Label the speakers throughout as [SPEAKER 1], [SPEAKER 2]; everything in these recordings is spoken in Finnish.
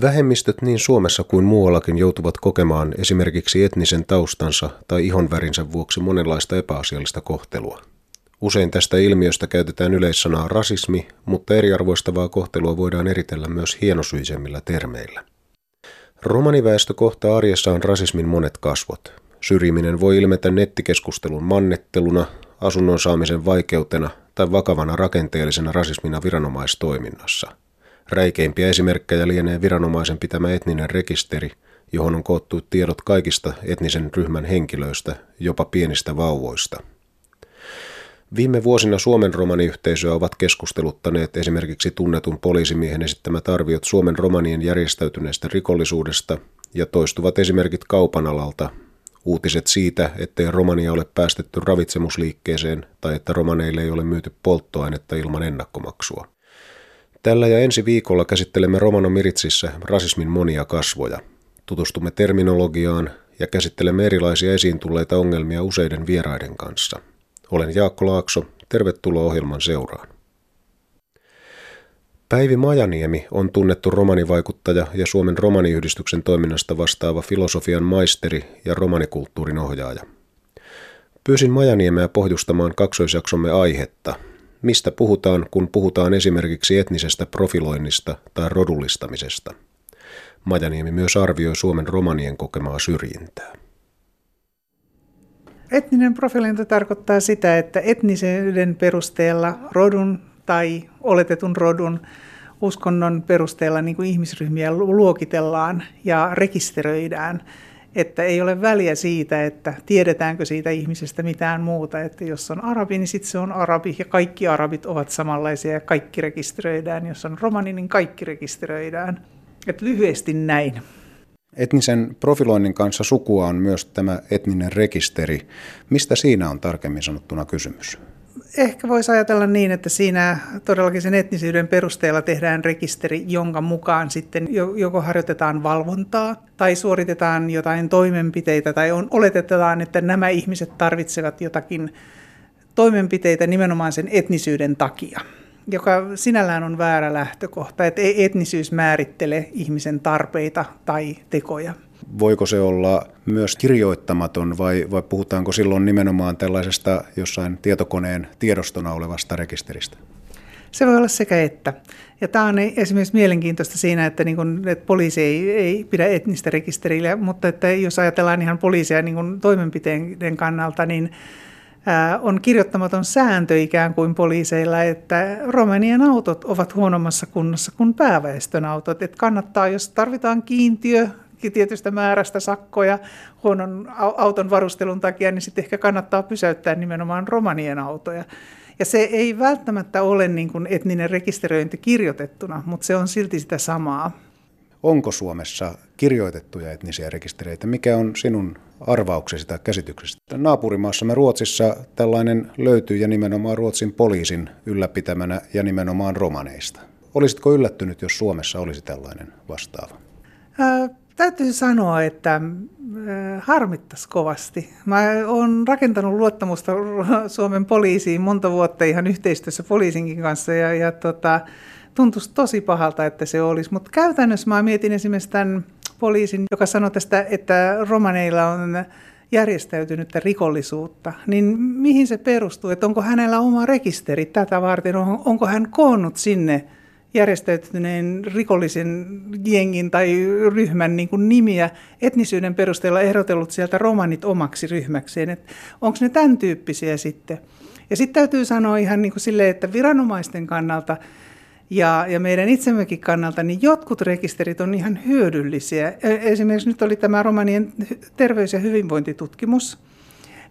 [SPEAKER 1] Vähemmistöt niin Suomessa kuin muuallakin joutuvat kokemaan esimerkiksi etnisen taustansa tai ihonvärinsä vuoksi monenlaista epäasiallista kohtelua. Usein tästä ilmiöstä käytetään yleissanaa rasismi, mutta eriarvoistavaa kohtelua voidaan eritellä myös hienosyisemmillä termeillä. Romaniväestö kohtaa arjessaan rasismin monet kasvot. Syrjiminen voi ilmetä nettikeskustelun mannetteluna, asunnon saamisen vaikeutena tai vakavana rakenteellisena rasismina viranomaistoiminnassa – Räikeimpiä esimerkkejä lienee viranomaisen pitämä etninen rekisteri, johon on koottu tiedot kaikista etnisen ryhmän henkilöistä, jopa pienistä vauvoista. Viime vuosina Suomen romaniyhteisöä ovat keskusteluttaneet esimerkiksi tunnetun poliisimiehen esittämät arviot Suomen romanien järjestäytyneestä rikollisuudesta ja toistuvat esimerkit kaupan alalta, uutiset siitä, ettei romania ole päästetty ravitsemusliikkeeseen tai että romaneille ei ole myyty polttoainetta ilman ennakkomaksua. Tällä ja ensi viikolla käsittelemme Romano Miritsissä rasismin monia kasvoja. Tutustumme terminologiaan ja käsittelemme erilaisia esiin tulleita ongelmia useiden vieraiden kanssa. Olen Jaakko Laakso, tervetuloa ohjelman seuraan. Päivi Majaniemi on tunnettu romanivaikuttaja ja Suomen romaniyhdistyksen toiminnasta vastaava filosofian maisteri ja romanikulttuurin ohjaaja. Pyysin Majaniemeä pohjustamaan kaksoisjaksomme aihetta, Mistä puhutaan, kun puhutaan esimerkiksi etnisestä profiloinnista tai rodullistamisesta? Majaniemi myös arvioi Suomen romanien kokemaa syrjintää.
[SPEAKER 2] Etninen profilointi tarkoittaa sitä, että etnisyyden perusteella rodun tai oletetun rodun uskonnon perusteella niin kuin ihmisryhmiä luokitellaan ja rekisteröidään että ei ole väliä siitä, että tiedetäänkö siitä ihmisestä mitään muuta, että jos on arabi, niin sitten se on arabi ja kaikki arabit ovat samanlaisia ja kaikki rekisteröidään. Jos on romani, niin kaikki rekisteröidään. Että lyhyesti näin.
[SPEAKER 1] Etnisen profiloinnin kanssa sukua on myös tämä etninen rekisteri. Mistä siinä on tarkemmin sanottuna kysymys?
[SPEAKER 2] Ehkä voisi ajatella niin, että siinä todellakin sen etnisyyden perusteella tehdään rekisteri, jonka mukaan sitten joko harjoitetaan valvontaa tai suoritetaan jotain toimenpiteitä tai on, oletetaan, että nämä ihmiset tarvitsevat jotakin toimenpiteitä nimenomaan sen etnisyyden takia joka sinällään on väärä lähtökohta, että ei etnisyys määrittele ihmisen tarpeita tai tekoja.
[SPEAKER 1] Voiko se olla myös kirjoittamaton vai, vai puhutaanko silloin nimenomaan tällaisesta jossain tietokoneen tiedostona olevasta rekisteristä?
[SPEAKER 2] Se voi olla sekä että. Ja tämä on esimerkiksi mielenkiintoista siinä, että, niin kun, että poliisi ei, ei pidä etnistä rekisteriä, mutta että jos ajatellaan ihan poliisia niin kun toimenpiteiden kannalta, niin on kirjoittamaton sääntö ikään kuin poliiseilla, että romanien autot ovat huonommassa kunnossa kuin pääväestön autot. Että kannattaa, jos tarvitaan kiintiö tietystä määrästä sakkoja huonon auton varustelun takia, niin sitten ehkä kannattaa pysäyttää nimenomaan romanien autoja. Ja se ei välttämättä ole niin kuin etninen rekisteröinti kirjoitettuna, mutta se on silti sitä samaa.
[SPEAKER 1] Onko Suomessa kirjoitettuja etnisiä rekistereitä? Mikä on sinun arvauksesi tai käsityksestä? Naapurimaassamme Ruotsissa tällainen löytyy ja nimenomaan Ruotsin poliisin ylläpitämänä ja nimenomaan romaneista. Olisitko yllättynyt, jos Suomessa olisi tällainen vastaava?
[SPEAKER 2] Ää, Täytyy sanoa, että äh, harmittas kovasti. Mä oon rakentanut luottamusta Suomen poliisiin monta vuotta ihan yhteistyössä poliisinkin kanssa ja, ja tota, tuntuisi tosi pahalta, että se olisi. Mutta käytännössä mä mietin esimerkiksi tämän poliisin, joka sanoi tästä, että romaneilla on järjestäytynyttä rikollisuutta, niin mihin se perustuu? Että onko hänellä oma rekisteri tätä varten? Onko hän koonnut sinne järjestäytyneen rikollisen jengin tai ryhmän niin kuin nimiä etnisyyden perusteella ehdotellut sieltä romanit omaksi ryhmäkseen. Onko ne tämän tyyppisiä sitten? Ja sitten täytyy sanoa ihan niin kuin silleen, että viranomaisten kannalta ja, ja meidän itsemmekin kannalta, niin jotkut rekisterit on ihan hyödyllisiä. E, esimerkiksi nyt oli tämä romanien terveys- ja hyvinvointitutkimus,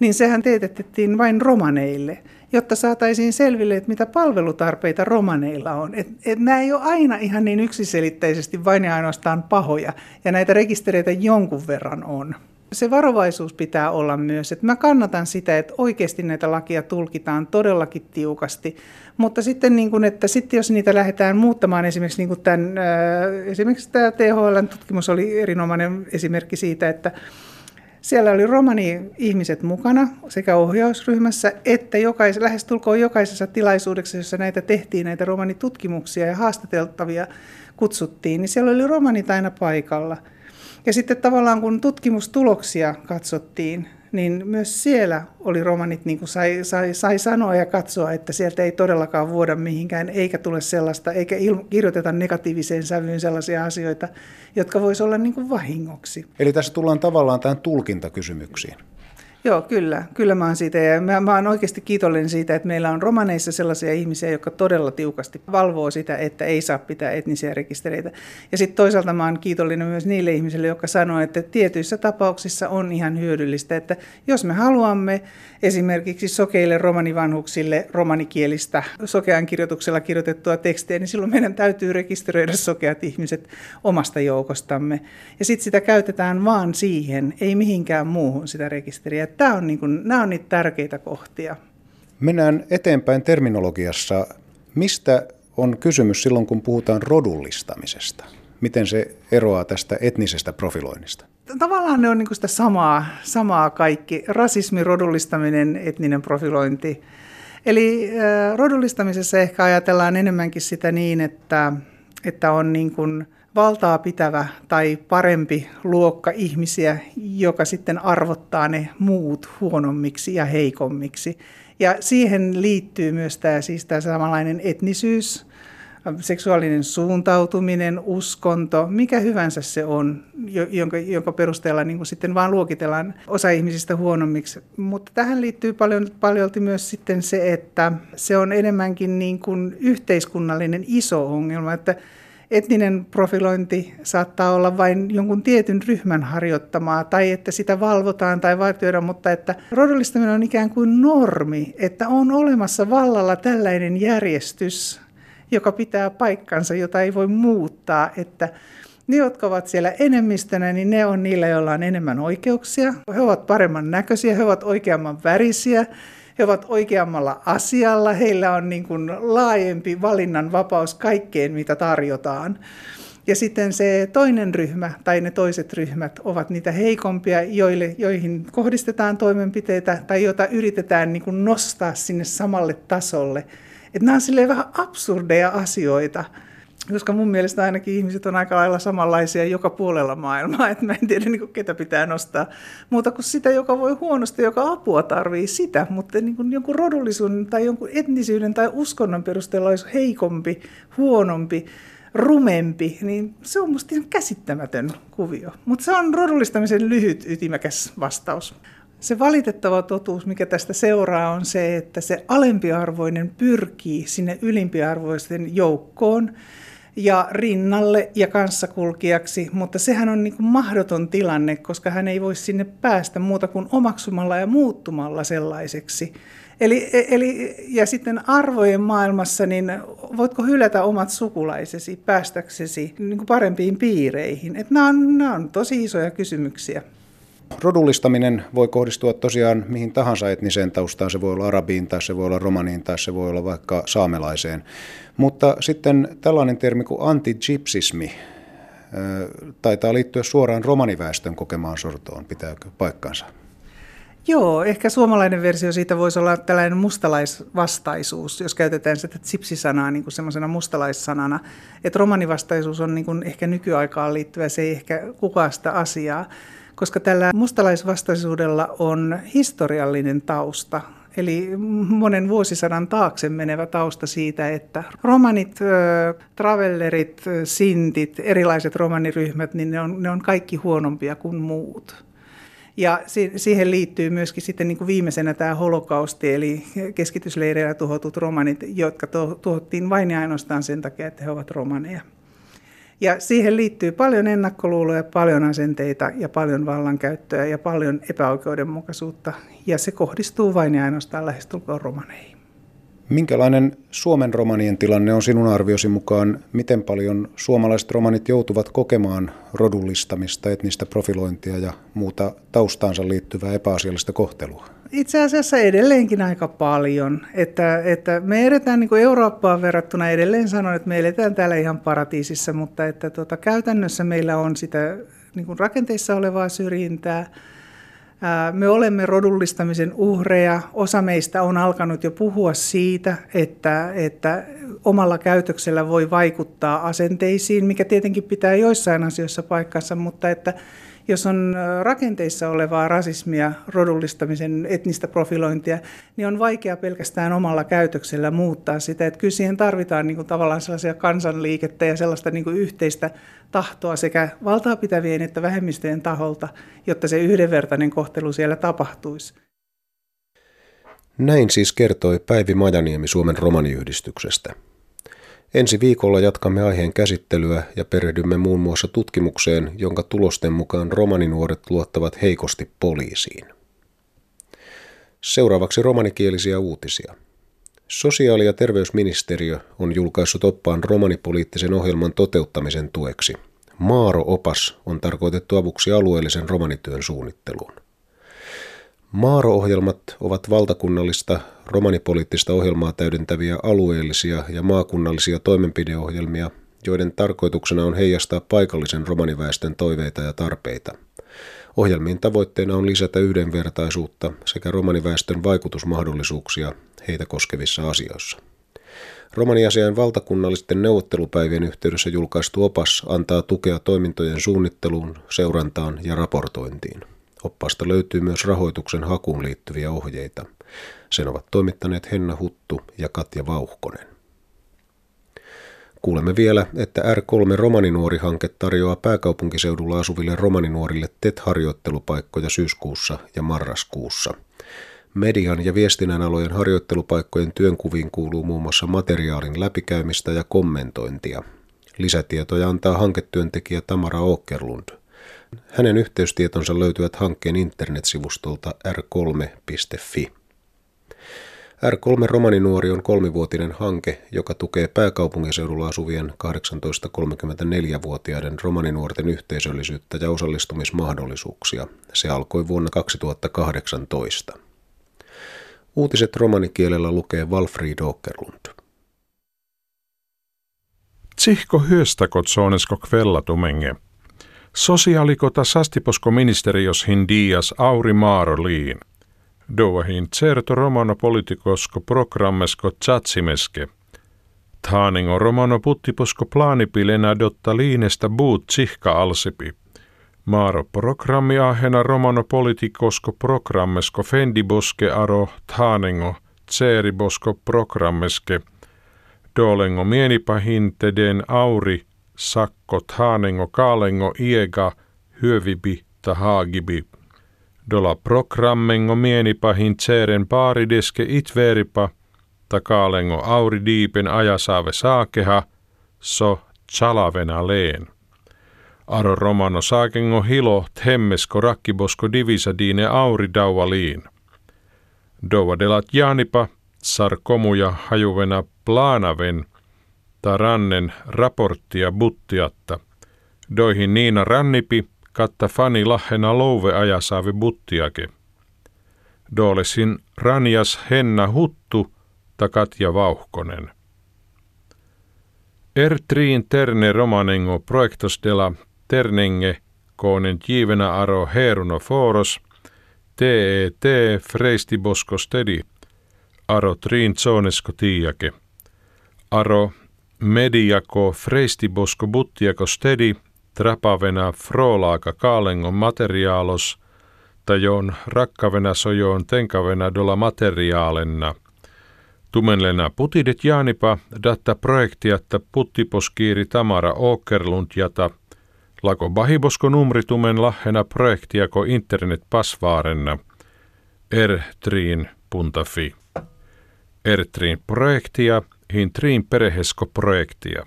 [SPEAKER 2] niin sehän teetettiin vain romaneille – jotta saataisiin selville, että mitä palvelutarpeita romaneilla on. Et, et nämä ei ole aina ihan niin yksiselitteisesti vain ja ainoastaan pahoja, ja näitä rekistereitä jonkun verran on. Se varovaisuus pitää olla myös, että mä kannatan sitä, että oikeasti näitä lakia tulkitaan todellakin tiukasti, mutta sitten, niin kun, että sitten jos niitä lähdetään muuttamaan, esimerkiksi, niin tämän, esimerkiksi tämä THL-tutkimus oli erinomainen esimerkki siitä, että siellä oli romani-ihmiset mukana sekä ohjausryhmässä että jokais, lähestulkoon jokaisessa tilaisuudessa, jossa näitä tehtiin, näitä romanitutkimuksia ja haastateltavia, kutsuttiin, niin siellä oli romanit aina paikalla. Ja sitten tavallaan kun tutkimustuloksia katsottiin, niin myös siellä oli romanit, niin kuin sai, sai, sai sanoa ja katsoa, että sieltä ei todellakaan vuoda mihinkään, eikä tule sellaista, eikä il- kirjoiteta negatiiviseen sävyyn sellaisia asioita, jotka voisi olla niin kuin vahingoksi.
[SPEAKER 1] Eli tässä tullaan tavallaan tähän tulkintakysymyksiin.
[SPEAKER 2] Joo, kyllä. Kyllä mä oon siitä ja mä, mä oon oikeasti kiitollinen siitä, että meillä on romaneissa sellaisia ihmisiä, jotka todella tiukasti valvoo sitä, että ei saa pitää etnisiä rekistereitä. Ja sitten toisaalta mä oon kiitollinen myös niille ihmisille, jotka sanoo, että tietyissä tapauksissa on ihan hyödyllistä, että jos me haluamme esimerkiksi sokeille romanivanhuksille romanikielistä sokean kirjoituksella kirjoitettua tekstiä, niin silloin meidän täytyy rekisteröidä sokeat ihmiset omasta joukostamme. Ja sitten sitä käytetään vaan siihen, ei mihinkään muuhun sitä rekisteriä. Tämä on niin kuin, nämä on niitä tärkeitä kohtia.
[SPEAKER 1] Mennään eteenpäin terminologiassa. Mistä on kysymys silloin, kun puhutaan rodullistamisesta? Miten se eroaa tästä etnisestä profiloinnista?
[SPEAKER 2] Tavallaan ne on niin sitä samaa, samaa kaikki. Rasismi, rodullistaminen, etninen profilointi. Eli rodullistamisessa ehkä ajatellaan enemmänkin sitä niin, että, että on niin kuin valtaa pitävä tai parempi luokka ihmisiä, joka sitten arvottaa ne muut huonommiksi ja heikommiksi. Ja siihen liittyy myös tämä, siis tämä samanlainen etnisyys, seksuaalinen suuntautuminen, uskonto, mikä hyvänsä se on, jonka, jonka perusteella niin sitten vaan luokitellaan osa ihmisistä huonommiksi. Mutta tähän liittyy paljon, paljolti myös sitten se, että se on enemmänkin niin kuin yhteiskunnallinen iso ongelma, että etninen profilointi saattaa olla vain jonkun tietyn ryhmän harjoittamaa tai että sitä valvotaan tai vartioidaan, mutta että rodullistaminen on ikään kuin normi, että on olemassa vallalla tällainen järjestys, joka pitää paikkansa, jota ei voi muuttaa, että ne, jotka ovat siellä enemmistönä, niin ne on niillä, joilla on enemmän oikeuksia. He ovat paremman näköisiä, he ovat oikeamman värisiä, he ovat oikeammalla asialla, heillä on niin kuin laajempi valinnan vapaus kaikkeen, mitä tarjotaan. Ja sitten se toinen ryhmä tai ne toiset ryhmät ovat niitä heikompia, joille, joihin kohdistetaan toimenpiteitä tai joita yritetään niin kuin nostaa sinne samalle tasolle. Että nämä on vähän absurdeja asioita, koska mun mielestä ainakin ihmiset on aika lailla samanlaisia joka puolella maailmaa, että mä en tiedä niin kuin, ketä pitää nostaa muuta kuin sitä, joka voi huonosti, joka apua tarvii sitä, mutta niin kuin jonkun rodullisuuden tai jonkun etnisyyden tai uskonnon perusteella olisi heikompi, huonompi, rumempi, niin se on musta ihan käsittämätön kuvio. Mutta se on rodullistamisen lyhyt, ytimäkäs vastaus. Se valitettava totuus, mikä tästä seuraa, on se, että se alempiarvoinen pyrkii sinne ylimpiarvoisten joukkoon ja rinnalle ja kanssakulkijaksi, mutta sehän on niin kuin mahdoton tilanne, koska hän ei voi sinne päästä muuta kuin omaksumalla ja muuttumalla sellaiseksi. Eli, eli, ja sitten arvojen maailmassa, niin voitko hylätä omat sukulaisesi päästäksesi niin kuin parempiin piireihin? Et nämä, on, nämä on tosi isoja kysymyksiä.
[SPEAKER 1] Rodullistaminen voi kohdistua tosiaan mihin tahansa etniseen taustaan. Se voi olla arabiin tai se voi olla romaniin tai se voi olla vaikka saamelaiseen. Mutta sitten tällainen termi kuin anti-gypsismi taitaa liittyä suoraan romaniväestön kokemaan sortoon. Pitääkö paikkansa?
[SPEAKER 2] Joo, ehkä suomalainen versio siitä voisi olla tällainen mustalaisvastaisuus, jos käytetään sitä tsipsisanaa niin kuin semmoisena mustalaissanana. Että romanivastaisuus on niin kuin ehkä nykyaikaan liittyvä, se ei ehkä kukaan sitä asiaa koska tällä mustalaisvastaisuudella on historiallinen tausta. Eli monen vuosisadan taakse menevä tausta siitä, että romanit, travellerit, sintit, erilaiset romaniryhmät, niin ne on, ne on kaikki huonompia kuin muut. Ja siihen liittyy myöskin sitten niin kuin viimeisenä tämä holokausti, eli keskitysleireillä tuhotut romanit, jotka tuhottiin vain ja ainoastaan sen takia, että he ovat romaneja. Ja siihen liittyy paljon ennakkoluuloja, paljon asenteita ja paljon vallankäyttöä ja paljon epäoikeudenmukaisuutta. Ja se kohdistuu vain ja ainoastaan lähestulkoon romaneihin.
[SPEAKER 1] Minkälainen Suomen romanien tilanne on sinun arviosi mukaan? Miten paljon suomalaiset romanit joutuvat kokemaan rodullistamista, etnistä profilointia ja muuta taustaansa liittyvää epäasiallista kohtelua?
[SPEAKER 2] Itse asiassa edelleenkin aika paljon. Että, että me edetään niin kuin Eurooppaan verrattuna edelleen sanon, että me eletään täällä ihan paratiisissa, mutta että tota, käytännössä meillä on sitä niin kuin rakenteissa olevaa syrjintää. Me olemme rodullistamisen uhreja. Osa meistä on alkanut jo puhua siitä, että, että omalla käytöksellä voi vaikuttaa asenteisiin, mikä tietenkin pitää joissain asioissa paikkansa, mutta että jos on rakenteissa olevaa rasismia, rodullistamisen, etnistä profilointia, niin on vaikea pelkästään omalla käytöksellä muuttaa sitä. Että kyllä siihen tarvitaan niin kuin tavallaan sellaisia kansanliikettä ja sellaista niin kuin yhteistä tahtoa sekä valtaapitävien että vähemmistöjen taholta, jotta se yhdenvertainen kohtelu siellä tapahtuisi.
[SPEAKER 1] Näin siis kertoi Päivi Majaniemi Suomen romaniyhdistyksestä. Ensi viikolla jatkamme aiheen käsittelyä ja perehdymme muun muassa tutkimukseen, jonka tulosten mukaan romaninuoret luottavat heikosti poliisiin. Seuraavaksi romanikielisiä uutisia. Sosiaali- ja terveysministeriö on julkaissut oppaan romanipoliittisen ohjelman toteuttamisen tueksi. Maaro-opas on tarkoitettu avuksi alueellisen romanityön suunnitteluun. Maaro-ohjelmat ovat valtakunnallista romanipoliittista ohjelmaa täydentäviä alueellisia ja maakunnallisia toimenpideohjelmia, joiden tarkoituksena on heijastaa paikallisen romaniväestön toiveita ja tarpeita. Ohjelmien tavoitteena on lisätä yhdenvertaisuutta sekä romaniväestön vaikutusmahdollisuuksia heitä koskevissa asioissa. Romaniasian valtakunnallisten neuvottelupäivien yhteydessä julkaistu opas antaa tukea toimintojen suunnitteluun, seurantaan ja raportointiin. Oppaasta löytyy myös rahoituksen hakuun liittyviä ohjeita. Sen ovat toimittaneet Henna Huttu ja Katja Vauhkonen. Kuulemme vielä, että R3 Romaninuori-hanke tarjoaa pääkaupunkiseudulla asuville romaninuorille TET-harjoittelupaikkoja syyskuussa ja marraskuussa. Median ja viestinnän alojen harjoittelupaikkojen työnkuviin kuuluu muun muassa materiaalin läpikäymistä ja kommentointia. Lisätietoja antaa hanketyöntekijä Tamara Åkerlund – hänen yhteystietonsa löytyvät hankkeen internetsivustolta r3.fi. R3 Romaninuori on kolmivuotinen hanke, joka tukee pääkaupunkiseudulla asuvien 18-34-vuotiaiden romaninuorten yhteisöllisyyttä ja osallistumismahdollisuuksia. Se alkoi vuonna 2018. Uutiset romanikielellä lukee Walfried Åkerlund.
[SPEAKER 3] Tsihko hyöstäkot soonesko kvellatumenge. Sosiaalikota sastiposko ministerios hindias Auri Maaroliin. Doahin certo romano politikosko programmesko tsatsimeske. Taaningo romano puttiposko plaanipilena dotta liinestä buut tsihka alsipi. Maaro programmi ahena romano politikosko programmesko fendiboske aro taaningo tseeribosko programmeske. Dolengo mienipahin teden auri sakko, thanengo, kaalengo, iega, hyövibi, tahagibi. Dola programmengo mienipahin tseren paarideske itveripa, takaalengo auri diipen ajasaave saakeha, so chalavena leen. Aro romano saakengo hilo temmesko rakkibosko divisadine auri daualiin. Dova delat jaanipa, sarkomuja hajuvena plaanaven – rannen raporttia buttiatta. Doihin Niina Rannipi katta fani lahena louve ajasaavi buttiake. Doolesin ranjas Henna Huttu ta Katja Vauhkonen. Ertriin terne romanengo projektos dela ternenge koonen jivenä aro heruno foros, TET freisti bosko stedi, aro triin zonesko tiiake. Aro mediako freistibosko buttiako stedi, trapavena frolaaka kaalengon materiaalos, tajon rakkavena sojoon tenkavena dola materiaalenna. Tumenlena putidet jaanipa datta projektiatta puttiposkiiri Tamara jata, lako bahibosko numritumen lahena projektiako internet pasvaarenna, ertriin.fi. Ertriin projektia triin perehesko-projektia.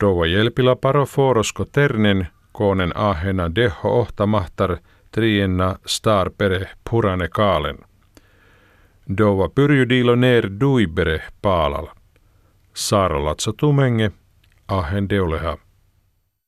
[SPEAKER 3] Dova jelpila paro forosko ternen koonen ahena deho mahtar trienna star pere purane kaalen. Dova pyrjydilo ner duibere paalala. Saaralatsa tumenge ahen deuleha.